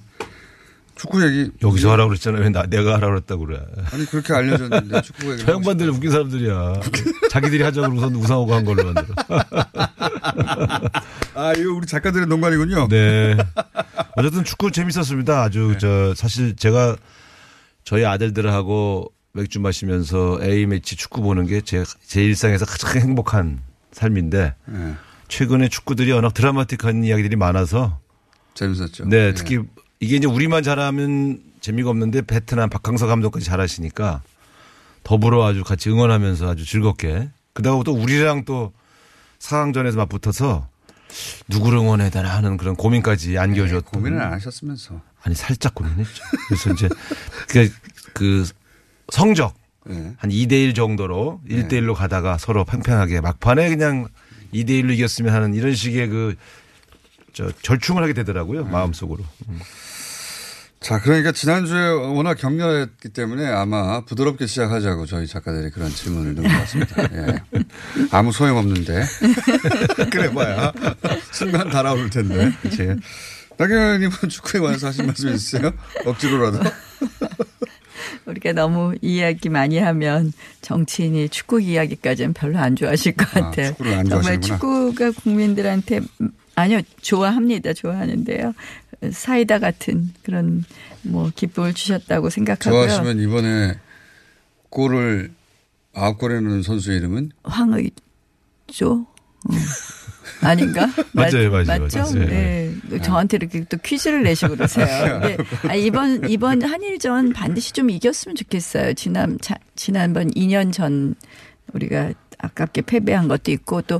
축구 얘기 여기서 하라고 그랬잖아요. 왜 나, 내가 하라고 그랬다고 그래. 아니 그렇게 알려졌는데 축구 얘기 저 양반들 웃긴 사람들이야. 자기들이 하자고 우선 우상호가 한 걸로 만들어. 아, 이거 우리 작가들의 농간이군요. 네. 어쨌든 축구 재밌었습니다. 아주 네. 저 사실 제가 저희 아들들하고 맥주 마시면서 A 매치 축구 보는 게 제 제 일상에서 가장 행복한 삶인데 네. 최근에 축구들이 워낙 드라마틱한 이야기들이 많아서 재밌었죠. 네, 특히 이게 이제 우리만 잘하면 재미가 없는데 베트남 박항서 감독까지 잘하시니까 더불어 아주 같이 응원하면서 아주 즐겁게 그다음 또 우리랑 또 4강전에서 맞붙어서 누구를 응원해야 되나 하는 그런 고민까지 안겨줬던 네, 고민을 안 하셨으면서 아니 살짝 고민했죠. 그래서 이제 그, 그 성적 네. 한 2대1 정도로 1대1로 가다가 서로 팽팽하게 막판에 그냥 2대1로 이겼으면 하는 이런 식의 그 저 절충을 하게 되더라고요. 네. 마음속으로. 음. 자, 그러니까 지난주에 워낙 격렬했기 때문에 아마 부드럽게 시작하자고 저희 작가들이 그런 질문을 넣은 것 같습니다. 예. 아무 소용없는데. 그래 봐야. 순간 달아오를 텐데. 그치. 나경원님은 축구에 관해서 하신 말씀 있으세요? 억지로라도? 우리가 너무 이야기 많이 하면 정치인이 축구 이야기까지는 별로 안 좋아하실 것 같아요. 축구를 안 정말. 축구가 국민들한테 아니요 좋아합니다. 좋아하는데요. 사이다 같은 그런 뭐 기쁨을 주셨다고 생각하고요. 좋아하시면 이번에 골을 아홉 골에 넣은 선수의 이름은? 황의조 음. 아닌가? 맞아요, 맞아요, 맞죠? 맞아요. 네. 저한테 이렇게 또 퀴즈를 내시고 그러세요. 네. 아, 이번 이번 한일전 반드시 좀 이겼으면 좋겠어요. 지난 자, 지난번 2년 전 우리가 아깝게 패배한 것도 있고 또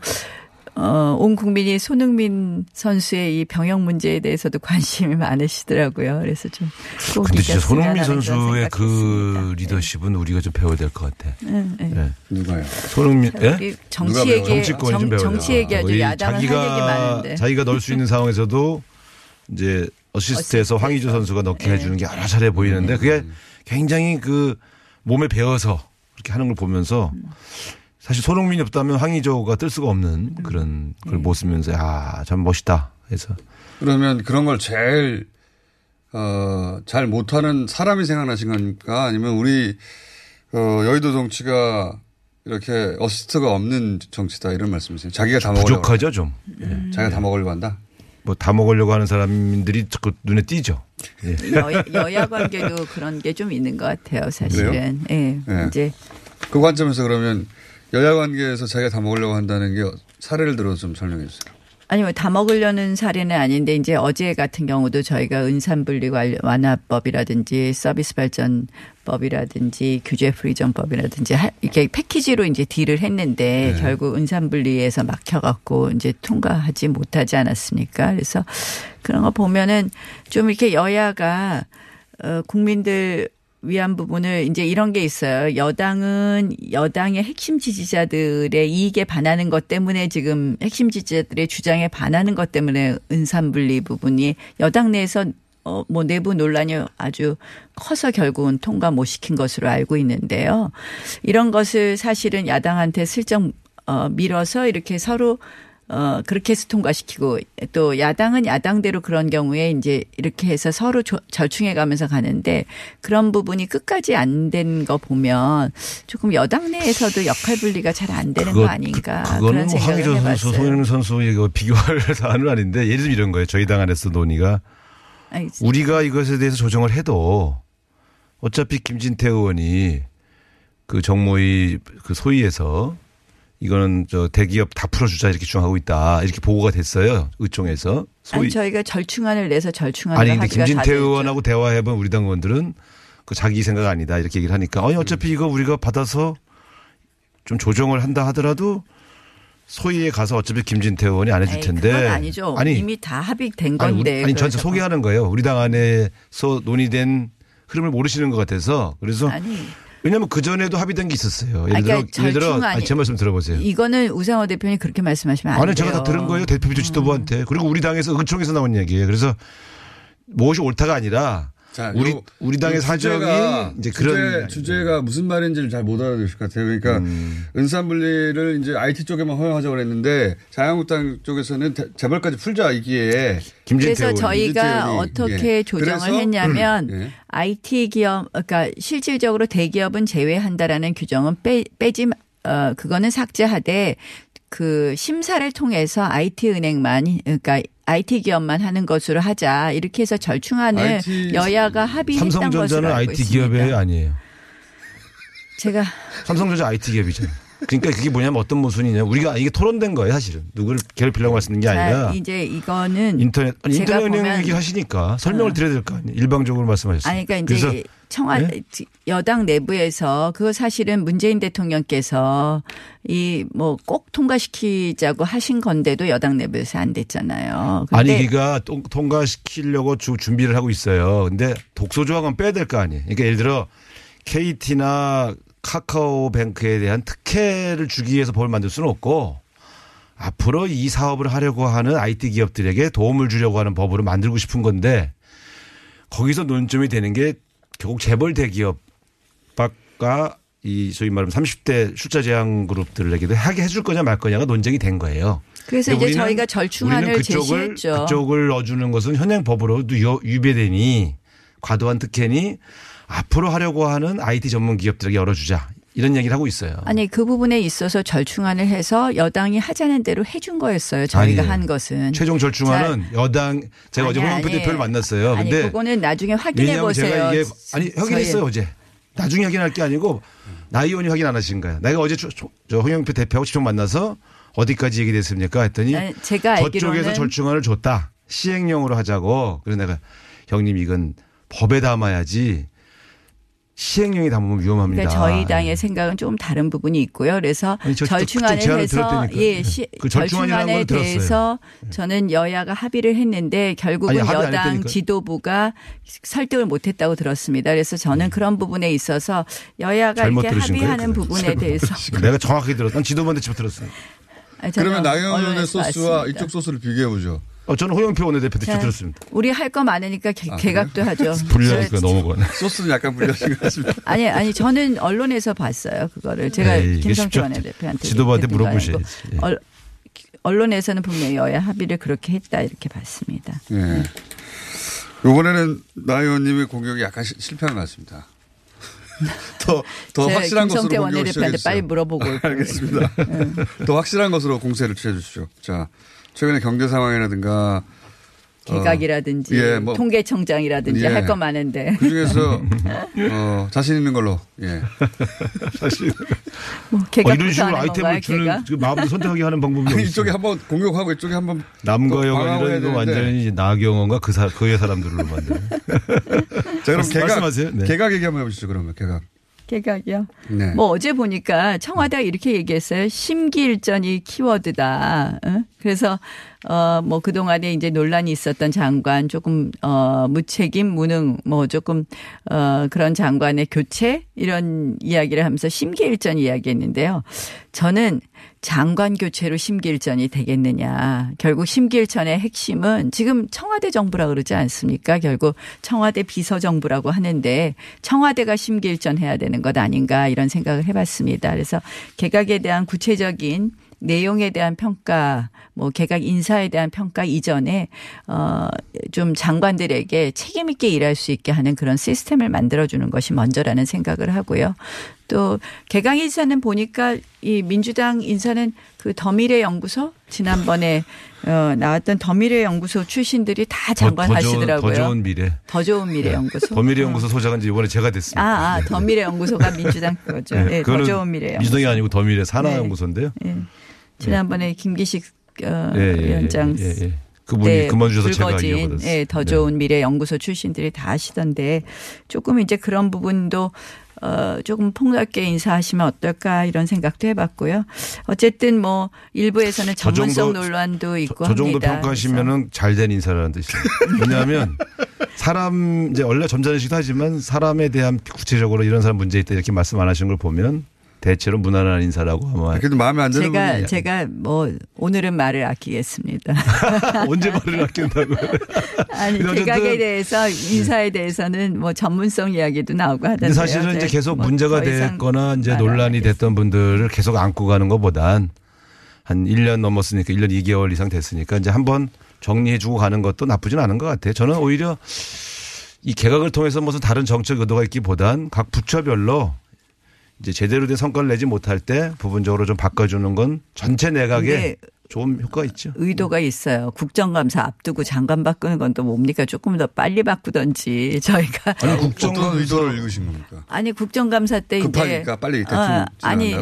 어, 온 국민이 손흥민 선수의 이 병역 문제에 대해서도 관심이 많으시더라고요. 그래서 좀. 꼭 근데 진짜 손흥민 선수의 그 생각이 리더십은 우리가 좀 배워야 될 것 같아. 네, 네. 네. 누가요? 손흥민, 예? 정치 얘기, 정치권이 좀 정- 배워야 정치. 얘기하죠. 야당은 많은데. 자기가 넣을 수 있는 상황에서도 이제 어시스트에서 황의조 선수가 넣게 네. 해주는 게 여러 차례 보이는데 그게 음. 굉장히 그 몸에 배어서 그렇게 하는 걸 보면서 음. 사실 손흥민이 없다면 황의조가 뜰 수가 없는 음. 그런 네. 걸 모습면서 아, 참 멋있다 해서 그러면 그런 걸 제일, 어, 잘 못하는 사람이 생각나신 겁니까? 아니면 우리, 어, 여의도 정치가 이렇게 어시스트가 없는 정치다 이런 말씀이세요? 자기가 다 먹으려고. 부족하죠 좀. 음. 자기가 다 먹으려고 한다? 뭐 다 먹으려고 하는 사람들이 자꾸 눈에 띄죠. 예. 여, 여야 관계도 그런 게 좀 있는 것 같아요, 사실은. 예. 네. 이제 그 관점에서 그러면 여야 관계에서 자기가 다 먹으려고 한다는 게 사례를 들어 좀 설명해 주세요. 아니면 다 먹으려는 사례는 아닌데 이제 어제 같은 경우도 저희가 은산분리 완화법이라든지 서비스 발전법이라든지 규제 free zone법이라든지 하- 이렇게 패키지로 이제 deal을 했는데 네. 결국 은산분리에서 막혀갖고 이제 통과하지 못하지 않았습니까? 그래서 그런 거 보면은 좀 이렇게 여야가 어, 국민들 위한 부분을 이제 이런 게 있어요. 여당은 여당의 핵심 지지자들의 이익에 반하는 것 때문에 지금 핵심 지지자들의 주장에 반하는 것 때문에 은산분리 부분이 여당 내에서 어, 뭐 내부 논란이 아주 커서 결국은 통과 못 시킨 것으로 알고 있는데요. 이런 것을 사실은 야당한테 슬쩍 어, 밀어서 이렇게 서로 어, 그렇게 해서 통과시키고 또 야당은 야당대로 그런 경우에 이제 이렇게 해서 서로 조- 절충해 가면서 가는데 그런 부분이 끝까지 안 된 거 보면 조금 여당 내에서도 역할 분리가 잘 안 되는 거 아닌가 그거는 그런 뭐 생각을 황희조 선수, 해봤어요. 송영민 선수 이거 비교할 사안은 아닌데 예를 들면 이런 거예요. 저희 당 안에서 논의가 아니, 우리가 이것에 대해서 조정을 해도 어차피 김진태 의원이 그 정모의 그 소위에서 이거는 저 대기업 다 풀어주자 이렇게 주장하고 있다 이렇게 보고가 됐어요 의총에서 아니 저희가 절충안을 내서 절충안을 아니 근데 김진태. 의원하고 대화해본 우리 당 의원들은 그 자기 생각 아니다 이렇게 얘기를 하니까 아니 어차피 이거 우리가 받아서 좀 조정을 한다 하더라도 소위에 가서 어차피 김진태 의원이 안 해줄 에이, 텐데 그건 아니죠. 아니 이미 다 합의된 아니, 건데. 우리, 아니 전체 그래서 소개하는 거예요. 우리 당 안에서 논의된 흐름을 모르시는 것 같아서 그래서 아니. 왜냐하면 그 전에도 합의된 게 있었어요. 예를 아니, 들어 그러니까 예를 들어 아니, 제 말씀 들어보세요. 이거는 우상호 대표님 그렇게 말씀하시면 안 돼요. 아니 제가 다 들은 거예요 대표 비조 지도부한테 그리고 우리 당에서 의총에서 나온 얘기예요. 그래서 무엇이 옳다가 아니라 자, 우리 요- 우리 당의 요 사정이 이제 주제, 그런 주제가 무슨 말인지를 잘 못 알아들으실 것 같아요. 그러니까 음. 은산 분리를 이제 IT 쪽에만 허용하자고 그랬는데 자유한국당 쪽에서는 대- 재벌까지 풀자 이기에 그래서 저희가 어떻게 조정을 했냐면 예. IT 기업 그러니까 실질적으로 대기업은 제외한다라는 규정은 빼, 빼지 어 그거는 삭제하되 그 심사를 통해서 IT 은행만 그러니까 IT 기업만 하는 것으로 하자 이렇게 해서 절충안을 IT 여야가 합의했던 것으로 삼성전자는 알고 IT 있습니다. 기업이 아니에요. 제가 삼성전자 IT 기업이잖아요. 그러니까 그게 뭐냐면 어떤 모순이냐. 우리가 이게 토론된 거예요, 사실은. 누구를 괴롭히려고 말씀드린 게 자, 아니라 이제 이거는 인터넷 아니, 인터넷 은행 보면- 얘기 하시니까 설명을 드려야 될 거 아니에요. 일방적으로 말씀하셨어요. 아니, 그러니까 이제 청와 네? 여당 내부에서 그거 사실은 문재인 대통령께서 이 뭐 꼭 통과시키자고 하신 건데도 여당 내부에서 안 됐잖아요. 아니 기가 통- 통과시키려고 주, 준비를 하고 있어요. 근데 독소 조항은 빼야 될 거 아니에요. 그러니까 예를 들어 KT나 카카오뱅크에 대한 특혜를 주기 위해서 법을 만들 수는 없고 앞으로 이 사업을 하려고 하는 IT 기업들에게 도움을 주려고 하는 법으로 만들고 싶은 건데 거기서 논점이 되는 게 결국 재벌 대기업과 이 소위 말하면 30대 출자 제한 그룹들에게도 하게 해줄 거냐 말 거냐가 논쟁이 된 거예요. 그래서 이제 우리는- 저희가 절충안을 우리는 그쪽을, 제시했죠. 그쪽을 넣어주는 것은 현행 법으로도 유- 유배되니 과도한 특혜니 앞으로 하려고 하는 IT 전문 기업들에게 열어주자 이런 얘기를 하고 있어요. 아니 그 부분에 있어서 절충안을 해서 여당이 하자는 대로 해준 거였어요. 저희가 아니에요. 한 것은 최종 절충안은 여당 제가 어제 아니, 홍영표 아니. 대표를 만났어요. 아니 근데 그거는 나중에 확인해 보세요. 제가 이게 아니 확인했어요 어제. 나중에 확인할 게 아니고 나 의원이 확인 안 하신 거야. 내가 어제 저, 저- 저 홍영표 대표하고 직접 만나서 어디까지 얘기됐습니까? 했더니 아니, 제가 저쪽에서 절충안을 줬다. 시행령으로 하자고. 그래서 내가 형님 이건 법에 담아야지 시행령에 담으면 위험합니다. 그러니까 저희 당의 생각은 좀 다른 부분이 있고요. 그래서 아니, 저- 저- 절충안을 그쪽 제안을 해서 들었다니까요. 예, 네. 시, 그 절충안에. 대해서 저는 여야가 합의를 했는데 결국은 아니, 여당. 지도부가 설득을 못했다고 들었습니다. 그래서 저는 그런 부분에 있어서 여야가 이렇게 거예요. 합의하는 그래. 부분에 대해서 거예요. 내가 정확하게 들었. 난 지도부한테 직접 들었어요. 아니, 저는 그러면 나경원의 소스와 봤습니다. 이쪽 소스를 비교해 보죠. 어, 저는 홍영표 원내대표 직접 자, 들었습니다. 우리 할 거 많으니까 개, 아, 개각도 하죠. 불리하니까 저- 넘어가네. 소스는 약간 불리하신 것 같습니다. 아니 아니 저는 언론에서 봤어요 그거를 제가 에이, 김성태. 원내대표한테 지도부한테 물어보셔야지. 언- 언론에서는 분명히 여야 합의를 그렇게 했다 이렇게 봤습니다. 예. 이번에는 나 의원님의 공격이 약간 시- 실패한 것 같습니다. 더, 더 확실한 것으로 원내대표한테. 빨리 물어보고. 알겠습니다. 더 확실한 것으로 공세를 취해 주십시오. 자, 최근의 경제 상황이라든가 개각이라든지 어, 예, 뭐 통계청장이라든지 예. 할거 많은데 그 중에서 어, 자신 있는 걸로 예. 사실 뭐 어, 개각 이런 식으로 아이템을? 주는? 그 마음대로 선택하게 하는 방법이 아니, 이쪽에? 한번 공격하고 이쪽에 한번 남과 또 여가 이런 거 되는데. 완전히 이제 나경원과 그 사, 그의 사람들로 만드는. 자, 그럼 개각, 말씀하세요. 네. 개각 얘기 한번 해보시죠, 그러면 개각. 개각이요. 네. 뭐 어제 보니까 청와대가 이렇게 얘기했어요. 심기일전이 키워드다. 어? 그래서 어뭐 그동안에 이제 논란이 있었던 장관 조금 어 무책임 무능 뭐 조금 어 그런 장관의 교체 이런 이야기를 하면서 심기일전 이야기했는데요. 저는 장관 교체로 심기일전이 되겠느냐. 결국 심기일전의 핵심은 지금 청와대 정부라 그러지 않습니까? 결국 청와대 비서정부라고 하는데 청와대가 심기일전 해야 되는 것 아닌가 이런 생각을 해봤습니다. 그래서 개각에 대한 구체적인 내용에 대한 평가, 뭐 개각 인사에 대한 평가 이전에 어좀 장관들에게 책임 있게 일할 수 있게 하는 그런 시스템을 만들어 주는 것이 먼저라는 생각을 하고요. 또 개강 인사는 보니까 이 민주당 인사는 그 더미래 연구소 지난번에 어, 나왔던 더미래 연구소 출신들이 다 장관 더, 더 좋은, 하시더라고요. 더 좋은 미래. 더 좋은 미래 연구소. 더 미래 연구소 소장은 이제 이번에 제가 됐습니다. 아, 아, 더 미래 연구소가 민주당 거죠. 네, 더 그거는 좋은 미래 연구소. 민주당이 아니고 더 미래 산하 네. 연구소인데요. 예. 지난번에 김기식 어, 예, 예, 예, 위원장 예, 예. 그분이 네, 그만 주셔서 제가 이어받았어요. 예, 더 좋은 미래 연구소 출신들이 다 하시던데 조금 이제 그런 부분도 어, 조금 폭넓게 인사하시면 어떨까 이런 생각도 해봤고요. 어쨌든 뭐 일부에서는 저 정도- 전문성 논란도 있고 저 정도 합니다. 평가하시면은 잘 된 인사라는 뜻이에요. 왜냐하면 사람 이제 원래 점잖으시기도 하지만 사람에 대한 구체적으로 이런 사람 문제 있다 이렇게 말씀 안 하시는 걸 보면 대체로 무난한 인사라고 아마. 그래도 마음에 안 드는 제가 분이 제가 뭐 오늘은 말을 아끼겠습니다. 언제 말을 아낀다고? 아니 개각에 대해서 인사에 대해서는 뭐 전문성 이야기도 나오고 하던데요. 근데 사실은 이제 네, 계속 뭐 문제가 됐거나 이제 논란이 됐던 분들을 계속 안고 가는 것보단 한 1년 넘었으니까 1년 2개월 이상 됐으니까 이제 한번 정리해 주고 가는 것도 나쁘진 않은 것 같아요. 저는 오히려 이 개각을 통해서 무슨 다른 정책 의도가 있기보단 각 부처별로 이제 제대로 된 성과를 내지 못할 때 부분적으로 좀 바꿔주는 건 전체 내각에 좋은 효과가 있죠. 의도가 있어요. 국정감사 앞두고 장관 바꾸는 건 또 뭡니까? 조금 더 빨리 바꾸던지 저희가 아니 국정 어떤 의도를 읽으신 겁니까? 아니 국정감사 때 급하니까 이제 빨리 대충 어, 아니?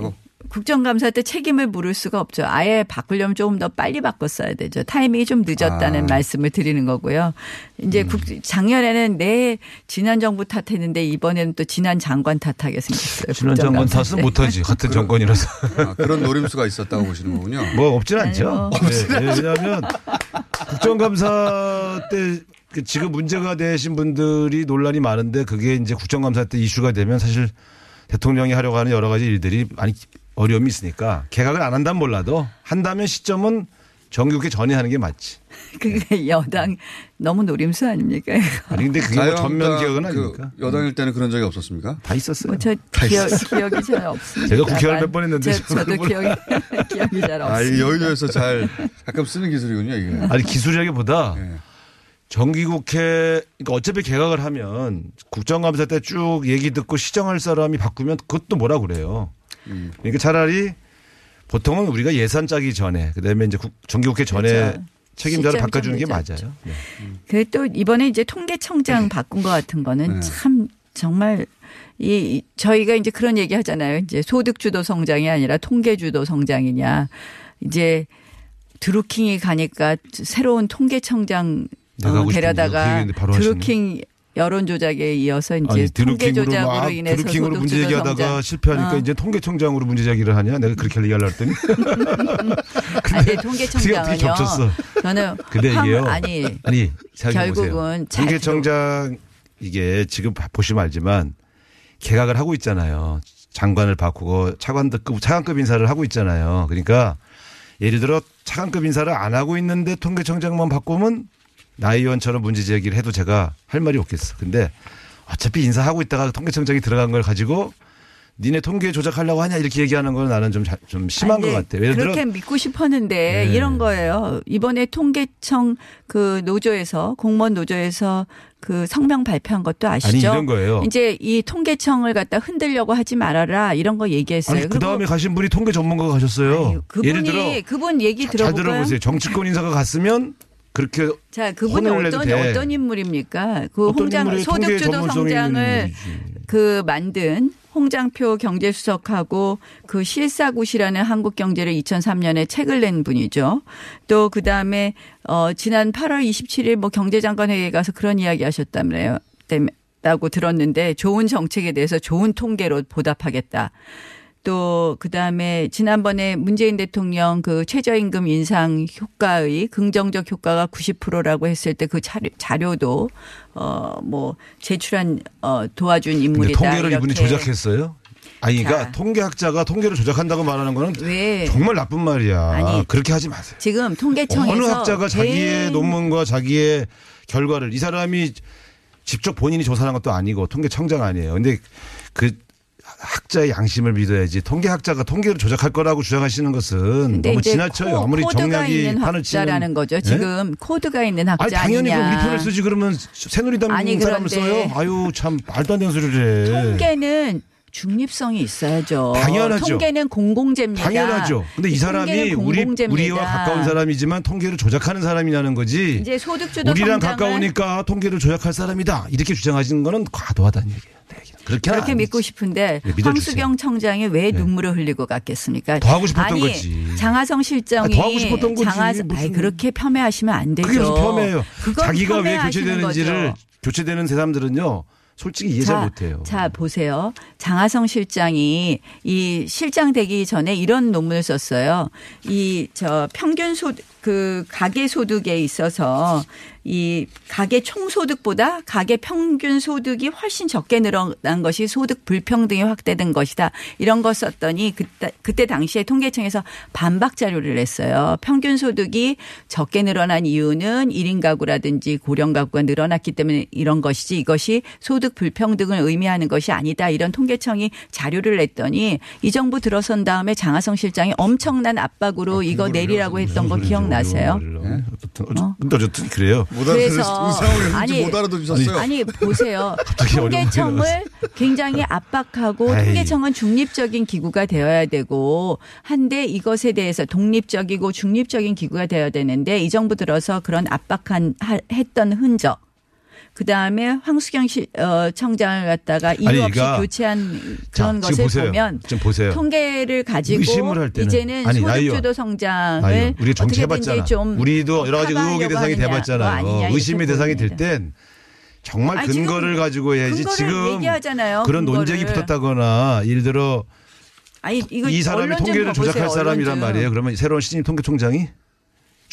국정감사 때 책임을 물을 수가 없죠. 아예 바꾸려면 조금 더 빨리 바꿨어야 되죠. 타이밍이 좀 늦었다는 아. 음. 말씀을 드리는 거고요. 이제 국, 작년에는 내 지난 정부 탓했는데 이번에는 또 지난 장관 탓하게 생겼어요. 지난 장관 국정감사 탓은 때. 못하지. 같은 정권이라서. 아, 그런 노림수가 있었다고 보시는 거군요. 뭐 없진 않죠. 네, 네, 왜냐하면 국정감사 때그 지금 문제가 되신 분들이 논란이 많은데 그게 이제 국정감사 때 이슈가 되면 사실 대통령이 하려고 하는 여러 가지 일들이 많이 어려움이 있으니까 개각을 안 한다면 몰라도 한다면 시점은 정규국회 전에 하는 게 맞지. 그게 여당 너무 노림수 아닙니까? 아니 근데 그게 뭐 전면 개혁은 그 아닙니까? 여당일 때는 그런 적이 없었습니까? 다 있었어요. 뭐저 기억, 기억이 잘 없습니다. 제가 국회의원 몇 번 했는데 저, 저도 저는 기억이, 기억이 잘 없습니다. 아, 여의도에서 잘 가끔 쓰는 기술이군요, 이게. 아니 기술이라기보다 네. 정기국회 그러니까 어차피 개각을 하면 국정감사 때 쭉 얘기 듣고 시정할 사람이 바꾸면 그것도 뭐라 그래요. 음. 그러니까 차라리 보통은 우리가 예산 짜기 전에 그다음에 이제 국- 정기국회 전에 그렇죠. 책임자를 바꿔주는 게 늦었죠. 맞아요. 네. 그또 이번에 이제 통계청장 바꾼 것 같은 거는 네. 참 정말 이 이- 저희가 이제 그런 얘기 하잖아요. 이제 소득 주도 성장이 아니라 통계 주도 성장이냐. 이제 드루킹이 가니까 새로운 통계청장 어, 데려다가. 드루킹 여론 조작에 이어서 이제 아니 통계 드루킹으로 조작으로 막 인해서 드루킹으로 문제 제기하다가. 실패하니까 어. 이제 통계청장으로 문제 제기를 하냐? 내가 그렇게 얘기하려고 했더니 아니 그게 어떻게 통계청장은요. 겹쳤어? 저는 근데 황- 이게요. 아니 아니. 결국은 잘 통계청장 이게 지금 보시면 알지만 개각을 하고 있잖아요. 장관을 바꾸고 차관급 차관급 인사를 하고 있잖아요. 그러니까 예를 들어 차관급 인사를 안 하고 있는데 통계청장만 바꾸면 나 의원처럼 문제 제기를 해도 제가 할 말이 없겠어. 근데 어차피 인사하고 있다가 통계청장이 들어간 걸 가지고 니네 통계 조작하려고 하냐 이렇게 얘기하는 건 나는 좀, 자- 좀 심한 아니, 것 같아요. 예를 들어 그렇게 믿고 싶었는데 네. 이런 거예요. 이번에 통계청 그 노조에서 공무원 노조에서 그 성명 발표한 것도 아시죠? 아니, 이런 거예요. 이제 이 통계청을 갖다 흔들려고 하지 말아라 이런 거 얘기했어요. 아니 그 다음에 가신 분이 통계 전문가가 가셨어요. 그분이 예를 들어 그분 얘기 잘 들어볼까요? 들어보세요. 정치권 인사가 갔으면 그렇게 자, 그분이 어떤 돼. 어떤 인물입니까? 그 어떤 홍장 소득주도 성장을. 그 만든 홍장표 경제수석하고 그 실사굿이라는 한국 경제를 2003년에 책을 낸 분이죠. 또 그 다음에 어 지난 8월 27일 뭐 경제장관 회의에 가서 그런 이야기 하셨다며요. 라고 들었는데 좋은 정책에 대해서 좋은 통계로 보답하겠다. 또 그다음에 지난번에 문재인 대통령 그 최저임금 인상 효과의 긍정적 효과가 90%라고 했을 때그 자료, 자료도 어 뭐 제출한 어 도와준 인물이다. 통계를 이분이. 조작했어요? 아니 그러니까 자. 통계학자가 통계를 조작한다고 말하는 거는 왜 정말 나쁜 말이야. 아니, 그렇게 하지 마세요. 지금 통계청에서 어느 학자가 자기의 개- 논문과 자기의 결과를 이 사람이 직접 본인이 조사한 것도 아니고 통계청장 아니에요. 근데 그 학자의 양심을 믿어야지 통계학자가 통계를 조작할 거라고 주장하시는 것은 너무 지나쳐요. 코, 아무리 정략이 판을 치는 거죠. 예? 지금 코드가 있는 학자 아니 당연히 그 아니냐. 우리 편을 쓰지 그러면 새누리당 아니, 사람을 써요. 아유 참 말도 안 되는 소리를 해. 통계는 중립성이 있어야죠. 당연하죠. 통계는 공공재입니다. 당연하죠. 근데 이 사람이 우리. 우리와 가까운 사람이지만 통계를 조작하는 사람이냐는 거지. 이제 소득주도 우리랑 가까우니까 통계를 조작할 사람이다. 이렇게 주장하시는 거는 과도하다는 얘기예요. 네, 그렇게 그렇게 믿고 싶은데 네, 믿어주세요. 황수경 청장이 왜 눈물을 흘리고 갔겠습니까? 더 하고 싶었던 아니, 거지. 장하성 실장이 아, 더 하고 싶었던 거지. 장하성 아니 그렇게 폄훼하시면 안 되죠. 그게 무슨 폄훼예요. 자기가 왜 교체되는지를. 교체되는 사람들은요. 솔직히 이해 잘 자, 못해요. 자, 보세요. 장하성 실장이 이 실장 되기 전에 이런 논문을 썼어요. 이 저 평균 소득 그 가계 소득에 있어서 이 가계 총소득보다 가계 평균 소득이 훨씬 적게 늘어난 것이 소득 불평등이 확대된 것이다. 이런 거 썼더니 그때 그때 당시에 통계청에서 반박 자료를 냈어요. 평균 소득이 적게 늘어난 이유는 1인 가구라든지 고령 가구가 늘어났기 때문에 이런 것이지 이것이 소득 불평등을 의미하는 것이 아니다. 이런 통계청이 자료를 냈더니 이 정부 들어선 다음에 장하성 실장이 엄청난 압박으로 이거 내리라고 했던 거 기억나세요? 어? 근데 어쨌든 그래요. 그래서 아니, 못 알아들으셨어요. 아니 보세요. 통계청을 굉장히 압박하고 아이. 통계청은 중립적인 기구가 되어야 되고 한데 이것에 대해서 독립적이고 중립적인 기구가 되어야 되는데 이 정부 들어서 그런 압박한 하- 했던 흔적. 그 다음에 황수경 시, 어, 청장을 갖다가 이유 아니, 없이 교체한 자, 그런 지금 것을 보세요. 보면. 통계를 가지고 의심을 할 때는 이제는 아니, 소득주도 나이요. 성장을 나이요. 우리 정치 어떻게든지 해봤잖아. 좀 우리도 여러 가지 의혹의 대상이 하느냐, 뭐 돼봤잖아요. 아니냐, 의심의 대상이. 될 땐 정말 아니, 근거를 가지고 해야지 지금 얘기하잖아요, 그런 근거를. 논쟁이 붙었다거나 예를 들어 아니 이 사람이 통계를 조작할 사람이란 좀. 말이에요. 그러면 새로운 신임 통계총장이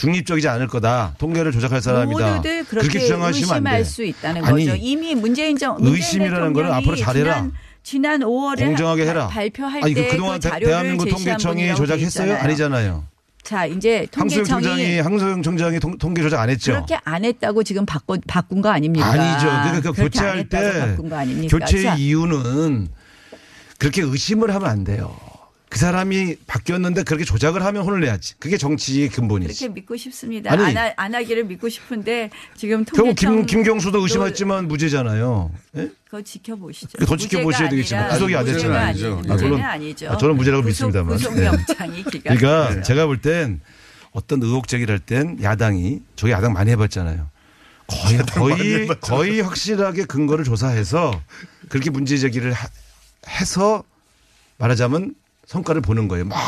중립적이지 않을 거다. 통계를 조작할 사람이다. 모두들 그렇게 주장하시면 안 의심할 돼. 수 있다는 아니, 거죠. 이미 문재인 정 의심이라는 거는 앞으로 잘해라. 지난, 지난 5월에 공정하게 해라. 발표할 아니 그때 그동안 그 대- 자료를 대한민국 통계청이 조작했어요? 아니잖아요. 자 이제 통계청이 총장이 황소영 총장이 통, 통계 조작 안 했죠. 그렇게 안 했다고 지금 바꿔 바꾼 거 아닙니까? 아니죠. 그러니까 그 그렇게 안 교체할 때 바꾼 거 아닙니까? 교체의 자, 이유는 그렇게 의심을 하면 안 돼요. 그 사람이 바뀌었는데 그렇게 조작을 하면 혼을 내야지. 그게 정치의 근본이지. 그렇게 믿고 싶습니다. 아니, 안, 하, 안 하기를 믿고 싶은데 지금 결국 통계청 김, 김경수도 의심했지만 무죄잖아요. 예? 그거 지켜보시죠. 더 지켜보셔야 무죄가 되겠지만 구속이 안 무죄가 됐잖아요. 아니죠. 아, 무죄는 물론 아니죠. 아, 저는 무죄라고 구속- 믿습니다만. 구속영장이 기각. 그러니까 제가 볼 땐 어떤 의혹적일 할땐 야당이 저희 야당 많이 해봤잖아요. 거의 거의 거의 확실하게 근거를 조사해서 그렇게 문제 제기를 하- 해서 말하자면 성과를 보는 거예요. 막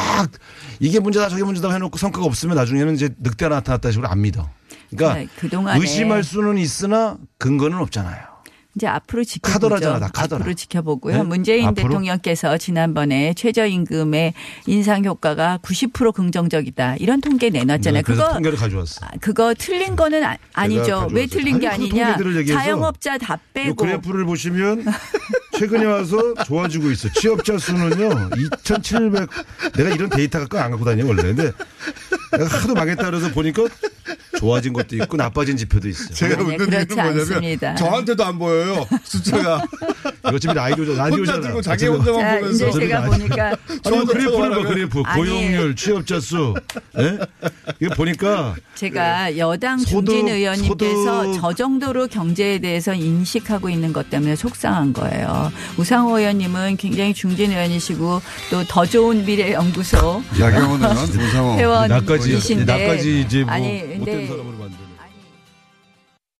이게 문제다 저게 문제다 해놓고 성과가 없으면 나중에는 이제 늑대가 나타났다 식으로 안 믿어. 그러니까 네, 그동안에 의심할 수는 있으나 근거는 없잖아요. 이제 앞으로 지켜보죠. 카더라잖아, 나 카더라. 앞으로 지켜보고요. 네? 문재인 앞으로? 대통령께서 지난번에 최저임금의 인상 효과가 90% 긍정적이다. 이런 통계 내놨잖아요. 네, 그거 통계를 가져왔어. 그거 틀린 거는 아, 아니죠. 왜 틀린 게 아니, 그 아니냐? 자영업자 다이 빼고 그래프를 보시면 최근에 와서 좋아지고 있어. 취업자 수는요, 2,700. 내가 이런 데이터 갖고 안 갖고 다녀, 원래. 근데 내가 하도 망했다 그래서 보니까 좋아진 것도 있고 나빠진 지표도 있어. 제가 웃는 이유는 그렇지 뭐냐면 않습니다. 저한테도 안 보여요 숫자가 이거 지금 라디오, 라디오잖아. 혼자 들고 자기 혼자만 자, 보면서 이제 제가 보니까 저한테 그래프를 봐, 그래프. 아니. 고용률, 취업자 수. 예? 이거 보니까 제가 여당 소득, 중진 의원님께서 소득. 저 정도로 경제에 대해서 인식하고 있는 것 때문에 속상한 거예요. 우상호 의원님은 굉장히 중진 의원이시고 또 더 좋은 미래 연구소 야경원 의원, 우상호. 회원이신데 나까지, 이제 뭐 아니 못된 사람으로 만드는.